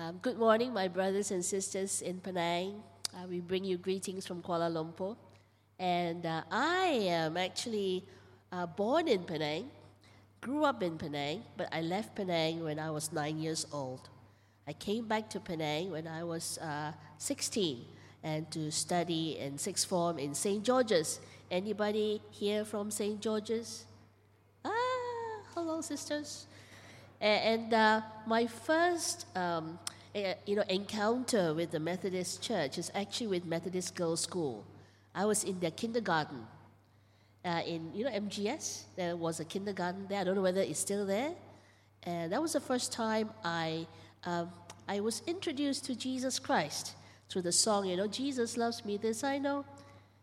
Um, good morning, my brothers and sisters in Penang. Uh, we bring you greetings from Kuala Lumpur. And uh, I am actually uh, born in Penang, grew up in Penang, but I left Penang when I was nine years old. I came back to Penang when I was uh, 16 and to study in sixth form in St. George's. Anybody here from St. George's? Ah, hello, sisters. And uh, my first, um, you know, encounter with the Methodist Church is actually with Methodist Girls' School. I was in their kindergarten. Uh, in you know MGS, there was a kindergarten there. I don't know whether it's still there. And that was the first time I um, I was introduced to Jesus Christ through the song. You know, Jesus loves me. This I know.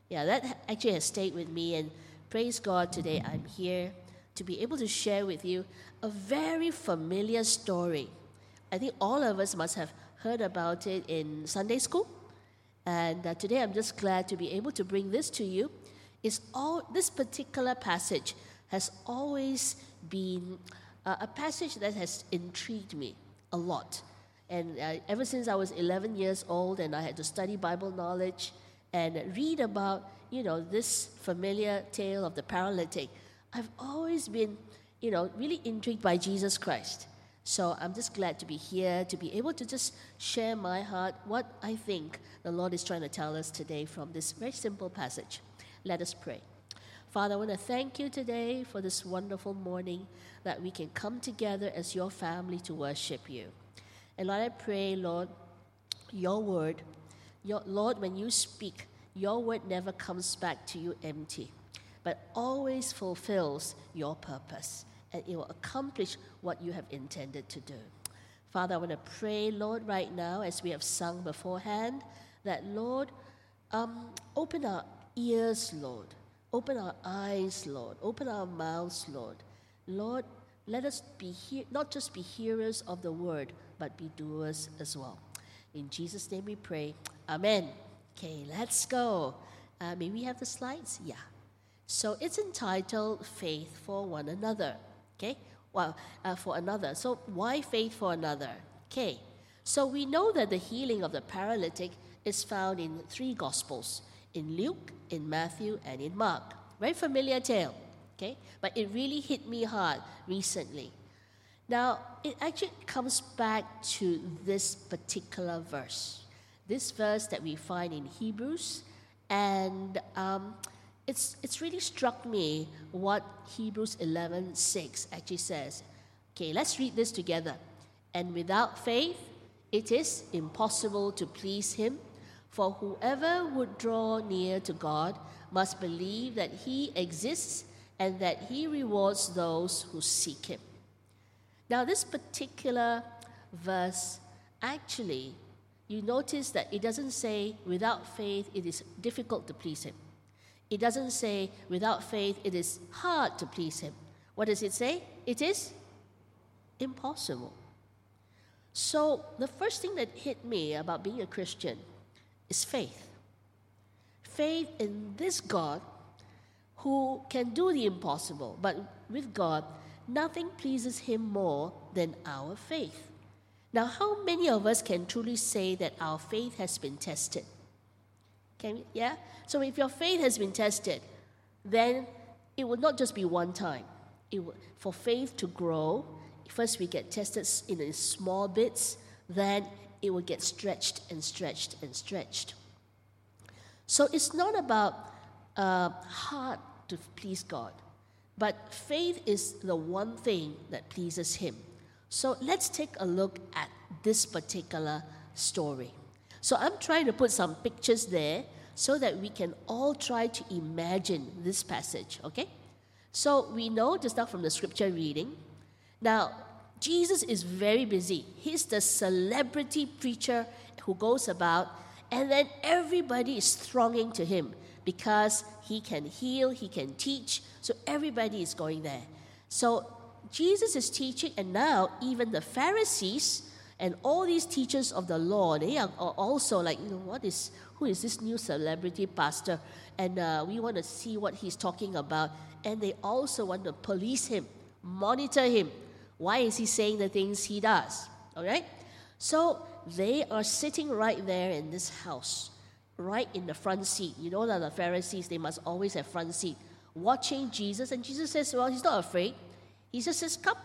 Yeah, that actually has stayed with me. And praise God, today I'm here to be able to share with you a very familiar story. I think all of us must have heard about it in Sunday school. And uh, today I'm just glad to be able to bring this to you. Is all this particular passage has always been uh, a passage that has intrigued me a lot. And uh, ever since I was 11 years old and I had to study Bible knowledge and read about, you know, this familiar tale of the paralytic, I've always been, you know, really intrigued by Jesus Christ. So I'm just glad to be here, to be able to just share my heart, what I think the Lord is trying to tell us today from this very simple passage. Let us pray. Father, I want to thank you today for this wonderful morning that we can come together as your family to worship you. And Lord, I pray, Lord, your word, your, Lord, when you speak, your word never comes back to you empty, but always fulfills your purpose and it will accomplish what you have intended to do. Father, I want to pray, Lord, right now, as we have sung beforehand, that, Lord, um, open our ears, Lord. Open our eyes, Lord. Open our mouths, Lord. Lord, let us be he- not just be hearers of the word, but be doers as well. In Jesus' name we pray. Amen. Okay, let's go. Uh, may we have the slides? Yeah. So it's entitled Faith for One Another. Okay? Well, uh, for another. So why faith for another? Okay. So we know that the healing of the paralytic is found in three Gospels in Luke, in Matthew, and in Mark. Very familiar tale. Okay? But it really hit me hard recently. Now, it actually comes back to this particular verse. This verse that we find in Hebrews, and um, it's, it's really struck me what Hebrews 11 6 actually says. Okay, let's read this together. And without faith, it is impossible to please Him, for whoever would draw near to God must believe that He exists and that He rewards those who seek Him. Now, this particular verse actually, you notice that it doesn't say without faith it is difficult to please Him. It doesn't say without faith it is hard to please Him. What does it say? It is impossible. So, the first thing that hit me about being a Christian is faith. Faith in this God who can do the impossible, but with God, nothing pleases him more than our faith. Now, how many of us can truly say that our faith has been tested? Can we, yeah? So if your faith has been tested, then it will not just be one time. It will, for faith to grow, first we get tested in small bits, then it will get stretched and stretched and stretched. So it's not about uh, hard to please God. But faith is the one thing that pleases Him. So let's take a look at this particular story. So I'm trying to put some pictures there so that we can all try to imagine this passage, okay? So we know just now from the scripture reading. Now, Jesus is very busy. He's the celebrity preacher who goes about, and then everybody is thronging to him because he can heal, he can teach. So everybody is going there. So Jesus is teaching, and now even the Pharisees and all these teachers of the law, they are also like, you know, what is who is this new celebrity pastor? And uh, we want to see what he's talking about. And they also want to police him, monitor him. Why is he saying the things he does? All right? So they are sitting right there in this house, right in the front seat. You know that the Pharisees, they must always have front seat, watching Jesus. And Jesus says, Well, he's not afraid. He just says, Come.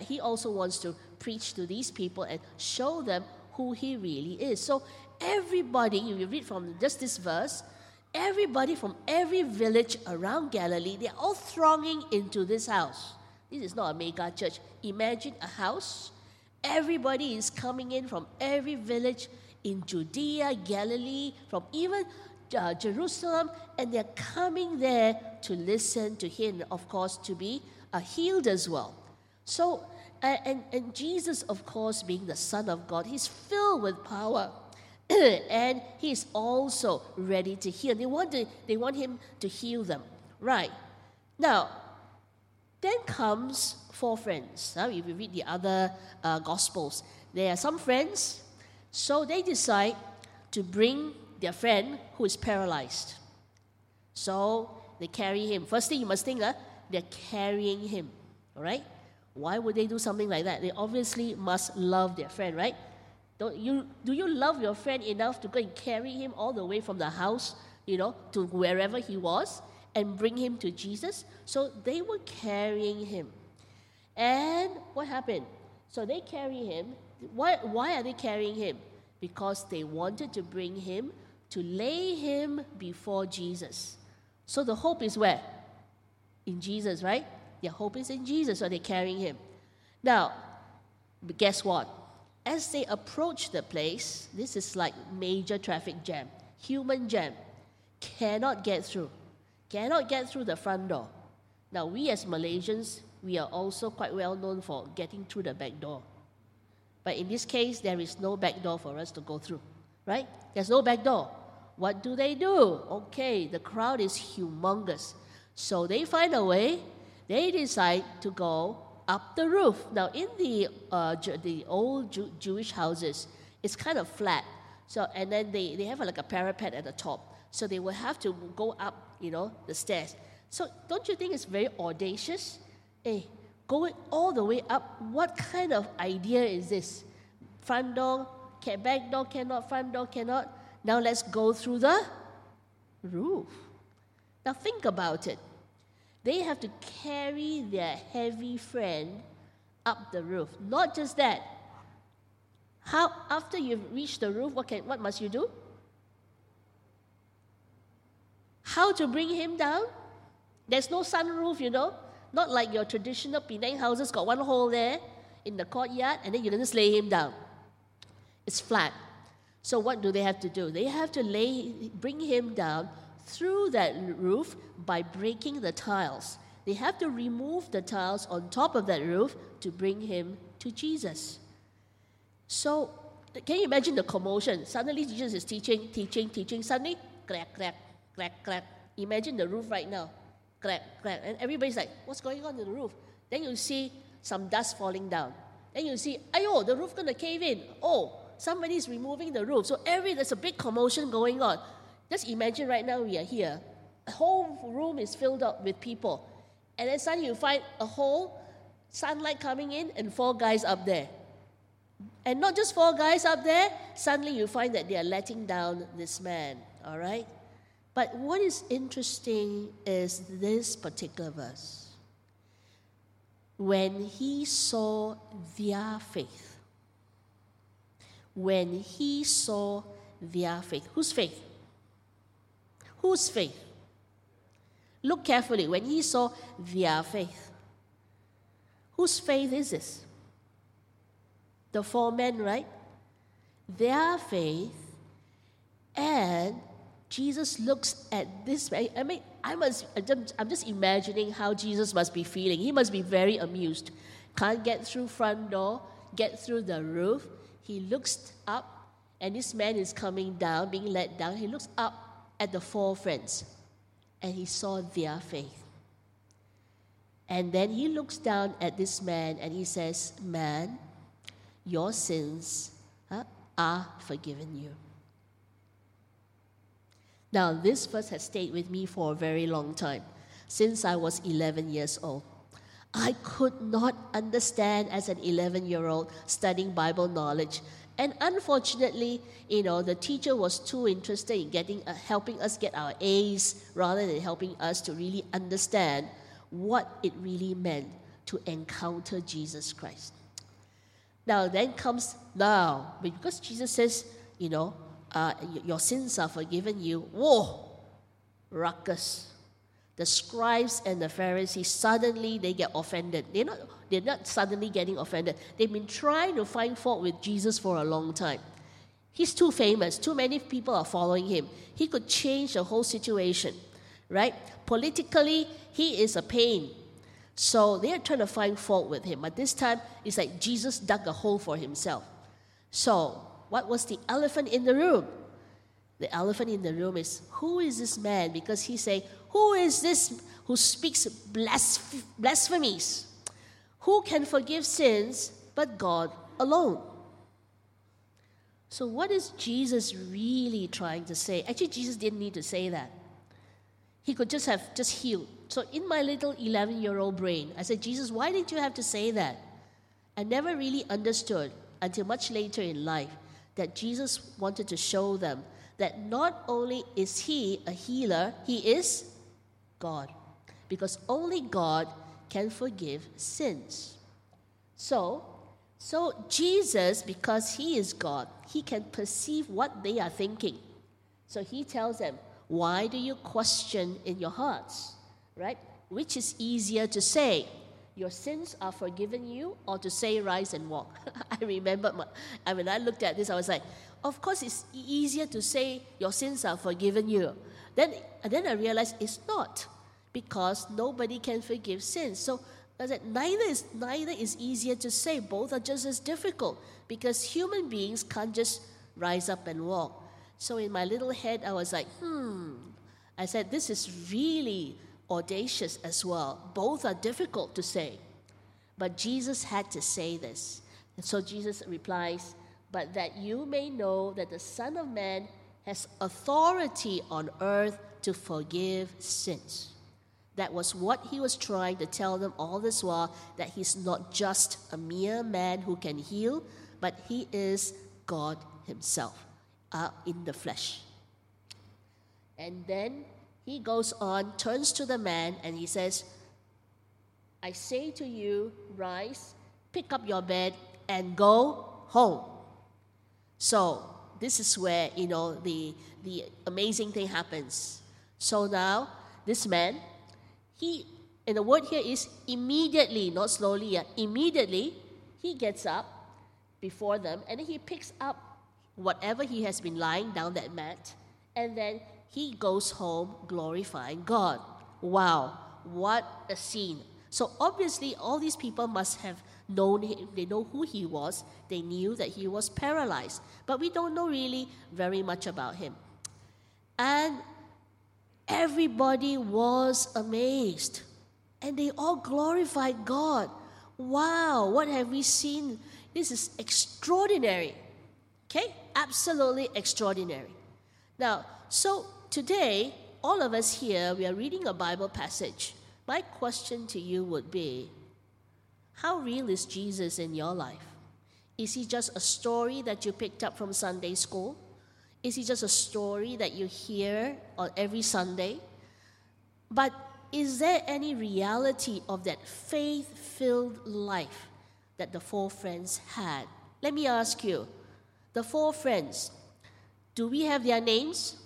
He also wants to preach to these people and show them who he really is. So everybody, you read from just this verse, everybody from every village around Galilee, they're all thronging into this house. This is not a mega church. Imagine a house. Everybody is coming in from every village in Judea, Galilee, from even uh, Jerusalem, and they're coming there to listen to him, of course, to be uh, healed as well. So, and, and Jesus, of course, being the Son of God, he's filled with power. and he's also ready to heal. They want, to, they want him to heal them. Right. Now, then comes four friends. Uh, if you read the other uh, Gospels, there are some friends, so they decide to bring their friend who is paralyzed. So they carry him. First thing you must think, uh, they're carrying him. All right? Why would they do something like that? They obviously must love their friend, right? Don't you, do you love your friend enough to go and carry him all the way from the house, you know, to wherever he was and bring him to Jesus? So they were carrying him. And what happened? So they carry him. Why, why are they carrying him? Because they wanted to bring him to lay him before Jesus. So the hope is where? In Jesus, right? Their hope is in Jesus, so they're carrying him. Now, guess what? As they approach the place, this is like major traffic jam, human jam, cannot get through, cannot get through the front door. Now, we as Malaysians, we are also quite well known for getting through the back door. But in this case, there is no back door for us to go through, right? There's no back door. What do they do? Okay, the crowd is humongous. So they find a way they decide to go up the roof. Now, in the, uh, the old Jew- Jewish houses, it's kind of flat. So, and then they, they have like a parapet at the top. So they will have to go up, you know, the stairs. So don't you think it's very audacious? Hey, eh, going all the way up, what kind of idea is this? Front door, back door cannot, front door cannot. Now let's go through the roof. Now think about it. They have to carry their heavy friend up the roof. Not just that. How after you've reached the roof, what, can, what must you do? How to bring him down? There's no sunroof, you know. Not like your traditional Penang houses got one hole there in the courtyard, and then you just lay him down. It's flat. So what do they have to do? They have to lay, bring him down through that roof by breaking the tiles. They have to remove the tiles on top of that roof to bring him to Jesus. So, can you imagine the commotion? Suddenly, Jesus is teaching, teaching, teaching. Suddenly, crack, crack, crack, crack. Imagine the roof right now. Crack, crack. And everybody's like, what's going on in the roof? Then you see some dust falling down. Then you see, ayo, the roof gonna cave in. Oh, somebody's removing the roof. So every there's a big commotion going on. Just imagine right now we are here. The whole room is filled up with people. And then suddenly you find a whole sunlight coming in and four guys up there. And not just four guys up there, suddenly you find that they are letting down this man. All right? But what is interesting is this particular verse. When he saw their faith, when he saw their faith, whose faith? Whose faith? Look carefully when he saw their faith. Whose faith is this? The four men, right? Their faith. And Jesus looks at this. Man. I mean, I must, I'm just imagining how Jesus must be feeling. He must be very amused. Can't get through front door, get through the roof. He looks up, and this man is coming down, being let down. He looks up at the four friends and he saw their faith. And then he looks down at this man and he says, Man, your sins are forgiven you. Now, this verse has stayed with me for a very long time, since I was 11 years old. I could not understand as an 11 year old studying Bible knowledge And unfortunately, you know, the teacher was too interested in getting, uh, helping us get our A's rather than helping us to really understand what it really meant to encounter Jesus Christ. Now, then comes now, because Jesus says, you know, uh, your sins are forgiven you. Whoa, ruckus. The scribes and the Pharisees suddenly they get offended. They're not, they're not suddenly getting offended. They've been trying to find fault with Jesus for a long time. He's too famous. Too many people are following him. He could change the whole situation, right? Politically, he is a pain. So they are trying to find fault with him. But this time, it's like Jesus dug a hole for himself. So, what was the elephant in the room? The elephant in the room is who is this man? Because he's say, Who is this who speaks blasph- blasphemies? Who can forgive sins but God alone? So, what is Jesus really trying to say? Actually, Jesus didn't need to say that. He could just have just healed. So, in my little 11 year old brain, I said, Jesus, why did you have to say that? I never really understood until much later in life that Jesus wanted to show them that not only is He a healer, He is God. Because only God can forgive sins. So, so Jesus, because He is God, He can perceive what they are thinking. So He tells them, Why do you question in your hearts? Right? Which is easier to say? your sins are forgiven you, or to say, rise and walk. I remember my, I mean, I looked at this, I was like, of course, it's easier to say your sins are forgiven you. Then, then I realized it's not, because nobody can forgive sins. So I said, neither is, neither is easier to say, both are just as difficult, because human beings can't just rise up and walk. So in my little head, I was like, hmm. I said, this is really audacious as well. Both are difficult to say. But Jesus had to say this. And so Jesus replies, But that you may know that the Son of Man has authority on earth to forgive sins. That was what he was trying to tell them all this while that he's not just a mere man who can heal, but he is God himself uh, in the flesh. And then he goes on, turns to the man, and he says, I say to you, rise, pick up your bed, and go home. So, this is where, you know, the, the amazing thing happens. So now, this man, he, and the word here is immediately, not slowly, yet, immediately, he gets up before them, and he picks up whatever he has been lying down that mat, and then he goes home glorifying God. Wow, what a scene. So obviously, all these people must have known him, they know who he was, they knew that he was paralyzed, but we don't know really very much about him. And everybody was amazed, and they all glorified God. Wow, what have we seen? This is extraordinary. Okay? Absolutely extraordinary. Now, so today, all of us here, we are reading a Bible passage. My question to you would be How real is Jesus in your life? Is he just a story that you picked up from Sunday school? Is he just a story that you hear on every Sunday? But is there any reality of that faith filled life that the four friends had? Let me ask you the four friends, do we have their names?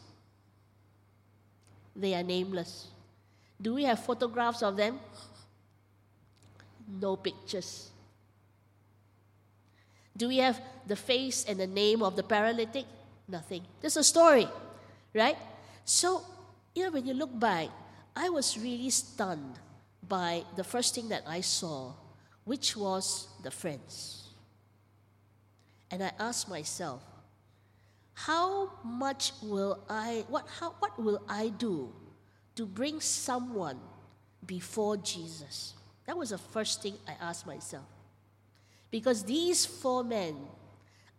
They are nameless. Do we have photographs of them? No pictures. Do we have the face and the name of the paralytic? Nothing. Just a story, right? So, you know, when you look back, I was really stunned by the first thing that I saw, which was the friends. And I asked myself, how much will I, what, how, what will I do to bring someone before Jesus? That was the first thing I asked myself. Because these four men,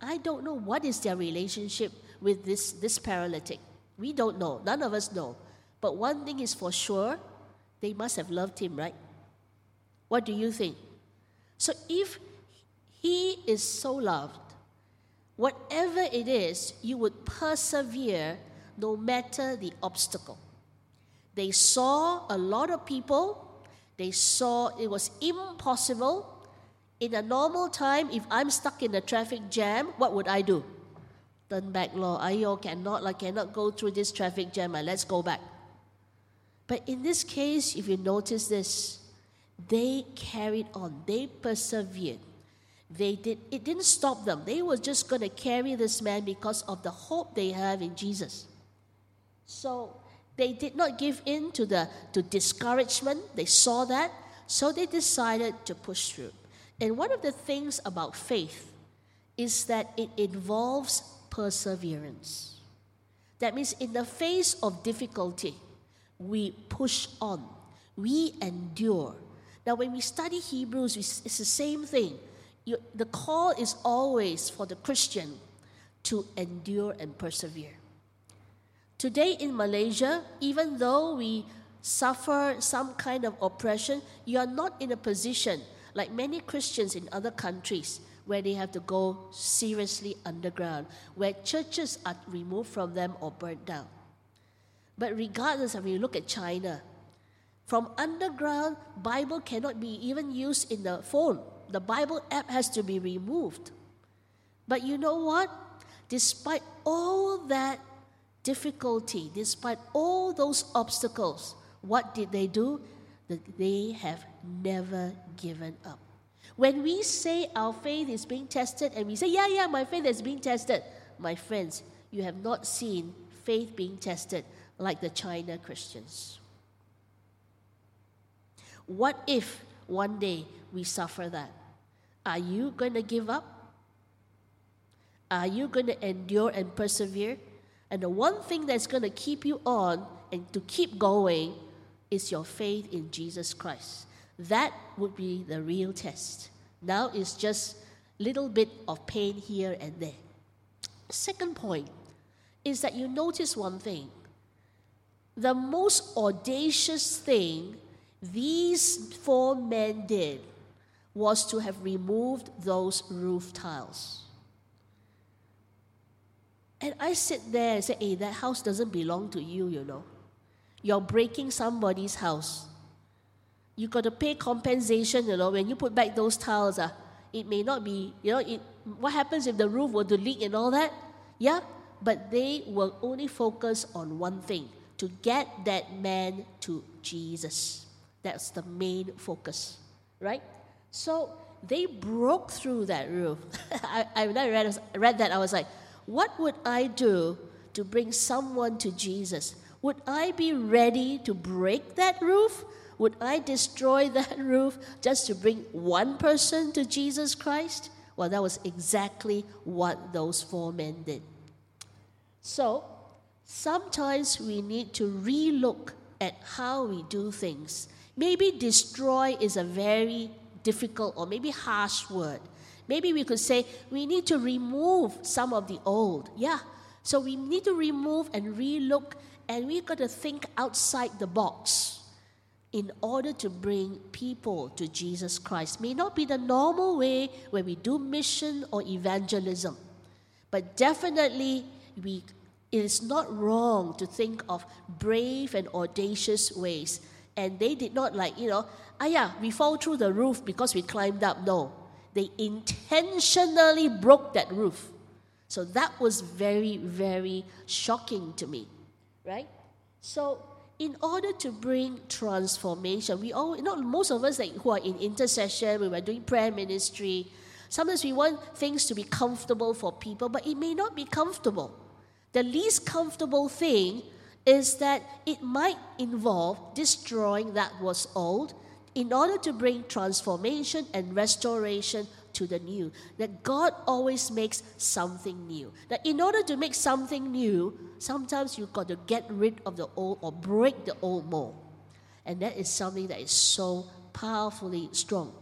I don't know what is their relationship with this, this paralytic. We don't know. None of us know. But one thing is for sure, they must have loved him, right? What do you think? So if he is so loved, whatever it is, you would persevere no matter the obstacle. They saw a lot of people, they saw it was impossible. In a normal time, if I'm stuck in a traffic jam, what would I do? Turn back, Lord. I cannot, I cannot go through this traffic jam. Let's go back. But in this case, if you notice this, they carried on, they persevered. They did it didn't stop them. They were just going to carry this man because of the hope they have in Jesus. So they did not give in to the to discouragement. They saw that, so they decided to push through. And one of the things about faith is that it involves perseverance. That means in the face of difficulty, we push on, we endure. Now, when we study Hebrews, it's the same thing. You, the call is always for the Christian to endure and persevere. Today in Malaysia, even though we suffer some kind of oppression, you are not in a position like many Christians in other countries where they have to go seriously underground, where churches are removed from them or burnt down. But regardless of you look at China, from underground, Bible cannot be even used in the phone. The Bible app has to be removed. But you know what? Despite all that difficulty, despite all those obstacles, what did they do? They have never given up. When we say our faith is being tested and we say, Yeah, yeah, my faith is being tested, my friends, you have not seen faith being tested like the China Christians. What if one day we suffer that? Are you going to give up? Are you going to endure and persevere? And the one thing that's going to keep you on and to keep going is your faith in Jesus Christ. That would be the real test. Now it's just little bit of pain here and there. Second point is that you notice one thing. The most audacious thing these four men did was to have removed those roof tiles. And I sit there and say, hey, that house doesn't belong to you, you know. You're breaking somebody's house. You got to pay compensation, you know, when you put back those tiles. Uh, it may not be, you know, it, what happens if the roof were to leak and all that? Yeah, but they will only focus on one thing to get that man to Jesus. That's the main focus, right? So they broke through that roof. I, I, when I read, read that, I was like, what would I do to bring someone to Jesus? Would I be ready to break that roof? Would I destroy that roof just to bring one person to Jesus Christ? Well, that was exactly what those four men did. So, sometimes we need to relook at how we do things. Maybe destroy is a very difficult or maybe harsh word. Maybe we could say we need to remove some of the old. Yeah. So we need to remove and relook, and we've got to think outside the box in order to bring people to Jesus Christ. May not be the normal way when we do mission or evangelism, but definitely we, it is not wrong to think of brave and audacious ways. And they did not like, you know, ah yeah, we fall through the roof because we climbed up. No, they intentionally broke that roof. So that was very, very shocking to me, right? So in order to bring transformation, we all, you know, most of us like, who are in intercession, we were doing prayer ministry, sometimes we want things to be comfortable for people, but it may not be comfortable. The least comfortable thing is that it might involve destroying that was old in order to bring transformation and restoration to the new. That God always makes something new. That in order to make something new, sometimes you've got to get rid of the old or break the old mold. And that is something that is so powerfully strong.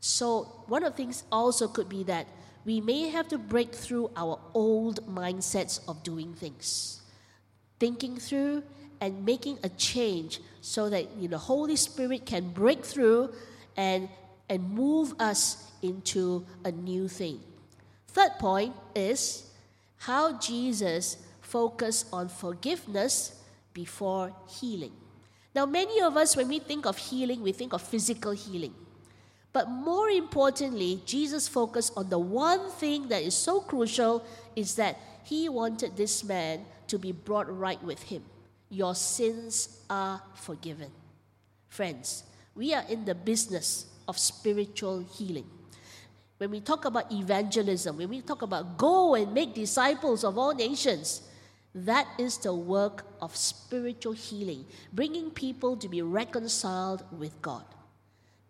So, one of the things also could be that we may have to break through our old mindsets of doing things, thinking through and making a change so that you know, the Holy Spirit can break through and and move us into a new thing. Third point is how Jesus focused on forgiveness before healing. Now, many of us, when we think of healing, we think of physical healing. But more importantly, Jesus focused on the one thing that is so crucial is that he wanted this man to be brought right with him. Your sins are forgiven. Friends, we are in the business of spiritual healing. When we talk about evangelism, when we talk about go and make disciples of all nations, that is the work of spiritual healing, bringing people to be reconciled with God.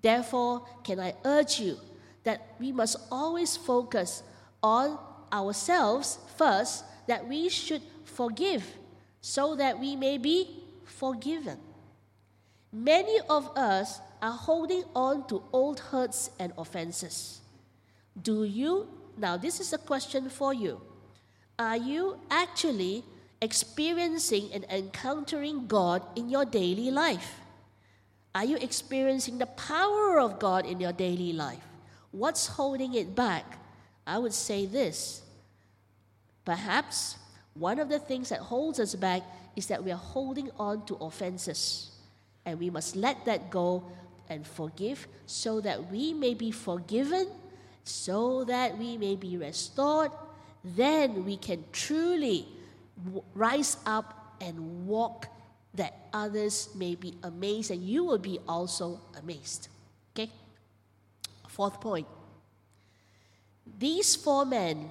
Therefore, can I urge you that we must always focus on ourselves first, that we should forgive so that we may be forgiven. Many of us are holding on to old hurts and offenses. Do you? Now, this is a question for you. Are you actually experiencing and encountering God in your daily life? Are you experiencing the power of God in your daily life? What's holding it back? I would say this. Perhaps one of the things that holds us back is that we are holding on to offenses. And we must let that go and forgive so that we may be forgiven, so that we may be restored. Then we can truly rise up and walk that others may be amazed and you will be also amazed. Okay? Fourth point. These four men,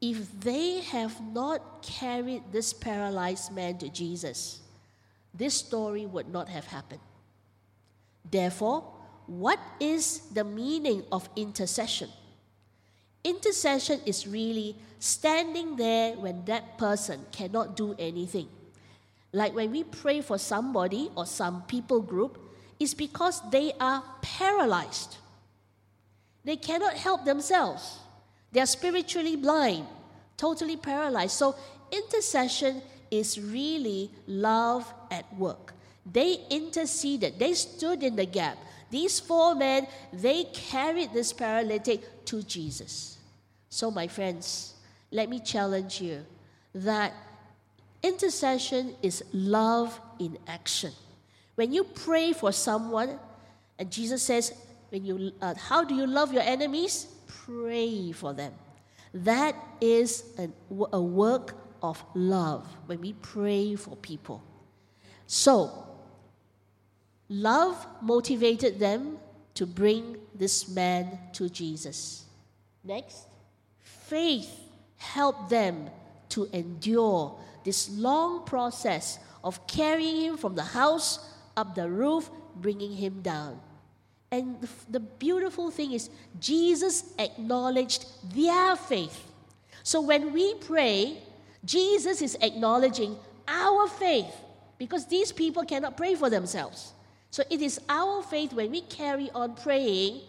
if they have not carried this paralyzed man to Jesus, this story would not have happened. Therefore, what is the meaning of intercession? Intercession is really standing there when that person cannot do anything like when we pray for somebody or some people group, it's because they are paralyzed. They cannot help themselves. They are spiritually blind, totally paralyzed. So, intercession is really love at work. They interceded, they stood in the gap. These four men, they carried this paralytic to Jesus. So, my friends, let me challenge you that Intercession is love in action. When you pray for someone, and Jesus says, when you, uh, How do you love your enemies? Pray for them. That is an, a work of love when we pray for people. So, love motivated them to bring this man to Jesus. Next, faith helped them to endure this long process of carrying him from the house up the roof, bringing him down. And the, the beautiful thing is, Jesus acknowledged their faith. So when we pray, Jesus is acknowledging our faith because these people cannot pray for themselves. So it is our faith when we carry on praying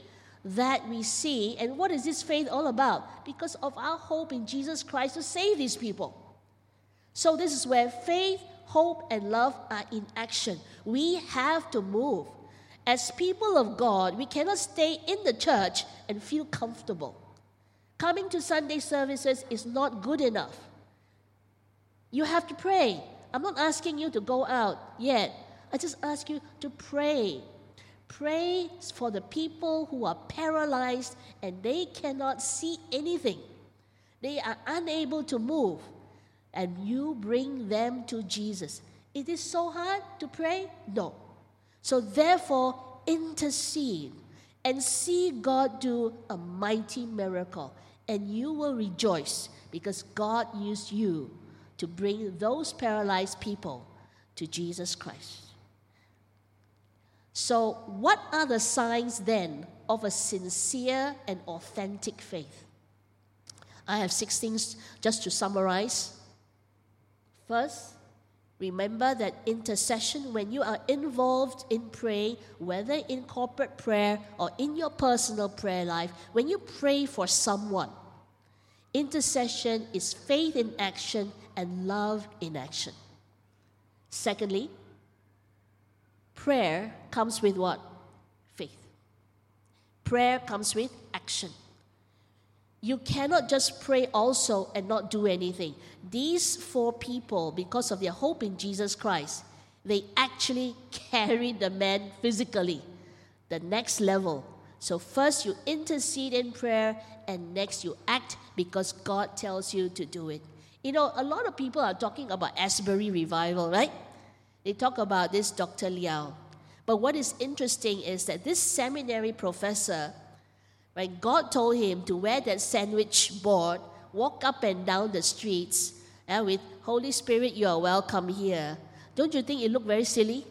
that we see. And what is this faith all about? Because of our hope in Jesus Christ to save these people. So, this is where faith, hope, and love are in action. We have to move. As people of God, we cannot stay in the church and feel comfortable. Coming to Sunday services is not good enough. You have to pray. I'm not asking you to go out yet. I just ask you to pray. Pray for the people who are paralyzed and they cannot see anything. They are unable to move and you bring them to Jesus. It is so hard to pray? No. So therefore, intercede and see God do a mighty miracle, and you will rejoice because God used you to bring those paralyzed people to Jesus Christ. So, what are the signs then of a sincere and authentic faith? I have six things just to summarize. First, remember that intercession, when you are involved in praying, whether in corporate prayer or in your personal prayer life, when you pray for someone, intercession is faith in action and love in action. Secondly, prayer comes with what? Faith. Prayer comes with action. You cannot just pray also and not do anything. These four people, because of their hope in Jesus Christ, they actually carried the man physically, the next level. So, first you intercede in prayer, and next you act because God tells you to do it. You know, a lot of people are talking about Asbury revival, right? They talk about this Dr. Liao. But what is interesting is that this seminary professor, when God told him to wear that sandwich board, walk up and down the streets, and with Holy Spirit, you are welcome here. Don't you think it looked very silly?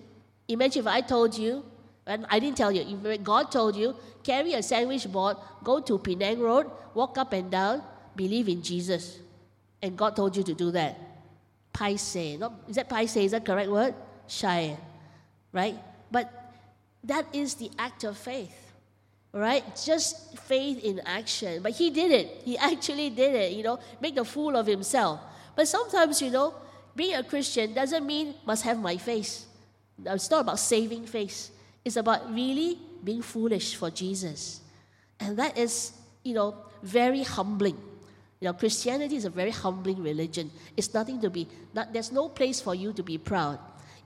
Imagine if I told you, and I didn't tell you, if God told you, carry a sandwich board, go to Penang Road, walk up and down, believe in Jesus. And God told you to do that. Paise. Not, is that paise? Is that correct word? Shy. Right? But that is the act of faith. Right? Just faith in action. But he did it. He actually did it, you know, make a fool of himself. But sometimes, you know, being a Christian doesn't mean must have my face. It's not about saving face. It's about really being foolish for Jesus. And that is, you know, very humbling. You know, Christianity is a very humbling religion. It's nothing to be, not, there's no place for you to be proud.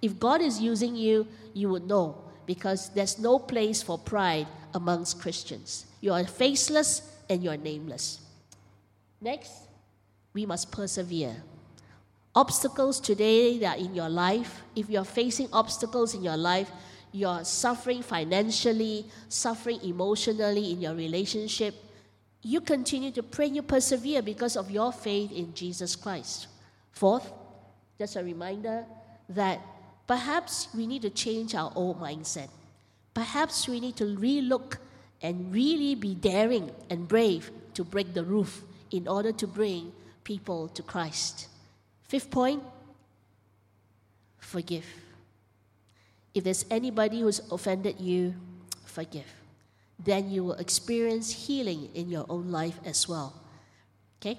If God is using you, you would know because there's no place for pride amongst Christians. You are faceless and you are nameless. Next, we must persevere. Obstacles today that are in your life, if you're facing obstacles in your life, you're suffering financially, suffering emotionally in your relationship, you continue to pray, you persevere because of your faith in Jesus Christ. Fourth, just a reminder that perhaps we need to change our old mindset. Perhaps we need to relook and really be daring and brave to break the roof in order to bring people to Christ. Fifth point forgive. If there's anybody who's offended you, forgive. Then you will experience healing in your own life as well. Okay?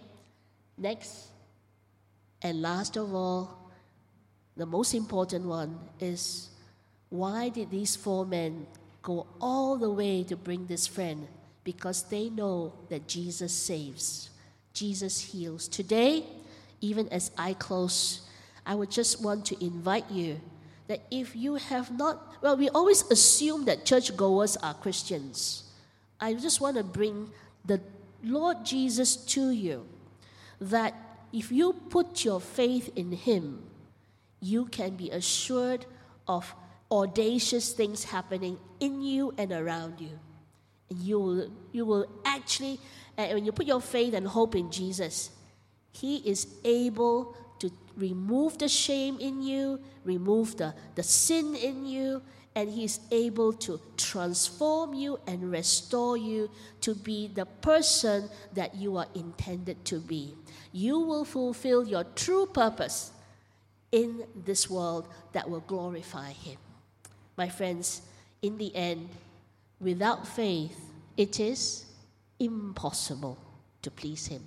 Next, and last of all, the most important one is why did these four men go all the way to bring this friend? Because they know that Jesus saves, Jesus heals. Today, even as I close, I would just want to invite you that if you have not, well, we always assume that churchgoers are Christians. I just want to bring the Lord Jesus to you that if you put your faith in Him, you can be assured of audacious things happening in you and around you. And you will, you will actually, uh, when you put your faith and hope in Jesus, He is able to remove the shame in you, remove the, the sin in you, and He is able to transform you and restore you to be the person that you are intended to be. You will fulfill your true purpose in this world that will glorify Him. My friends, in the end, without faith, it is impossible to please Him.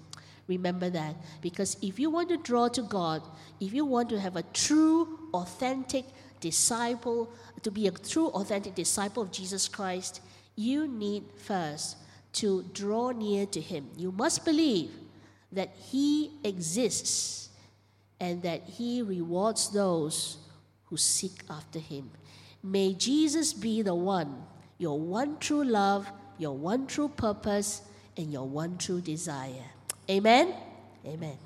Remember that because if you want to draw to God, if you want to have a true, authentic disciple, to be a true, authentic disciple of Jesus Christ, you need first to draw near to Him. You must believe that He exists and that He rewards those who seek after Him. May Jesus be the one, your one true love, your one true purpose, and your one true desire. Amen? Amen.